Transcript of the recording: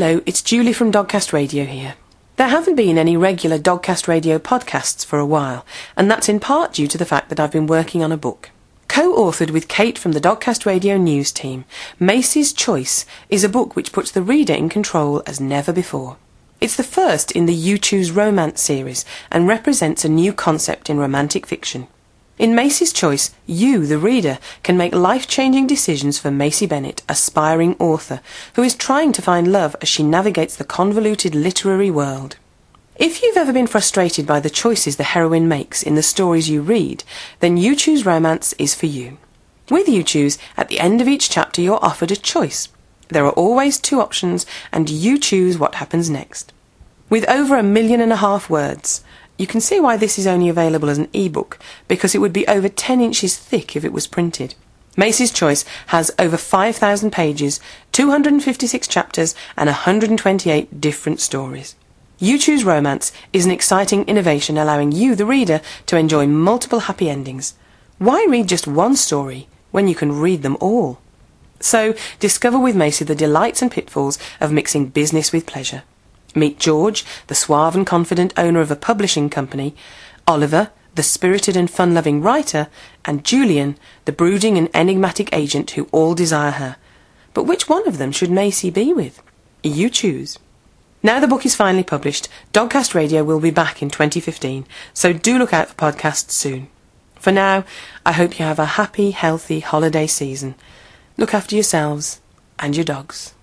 Hello, it's Julie from Dogcast Radio here. There haven't been any regular Dogcast Radio podcasts for a while, and that's in part due to the fact that I've been working on a book. Co-authored with Kate from the Dogcast Radio news team, Macy's Choice is a book which puts the reader in control as never before. It's the first in the You Choose Romance series and represents a new concept in romantic fiction. In Macy's Choice, you, the reader, can make life-changing decisions for Macy Bennett, aspiring author, who is trying to find love as she navigates the convoluted literary world. If you've ever been frustrated by the choices the heroine makes in the stories you read, then You Choose Romance is for you. With You Choose, at the end of each chapter you're offered a choice. There are always two options, and you choose what happens next. With over a million and a half words, you can see why this is only available as an e-book, because it would be over 10 inches thick if it was printed. Macy's Choice has over 5,000 pages, 256 chapters, and 128 different stories. You Choose Romance is an exciting innovation allowing you, the reader, to enjoy multiple happy endings. Why read just one story when you can read them all? So, discover with Macy the delights and pitfalls of mixing business with pleasure. Meet George, the suave and confident owner of a publishing company, Oliver, the spirited and fun-loving writer, and Julian, the brooding and enigmatic agent who all desire her. But which one of them should Macy be with? You choose. Now the book is finally published, Dogcast Radio will be back in 2015, so do look out for podcasts soon. For now, I hope you have a happy, healthy holiday season. Look after yourselves and your dogs.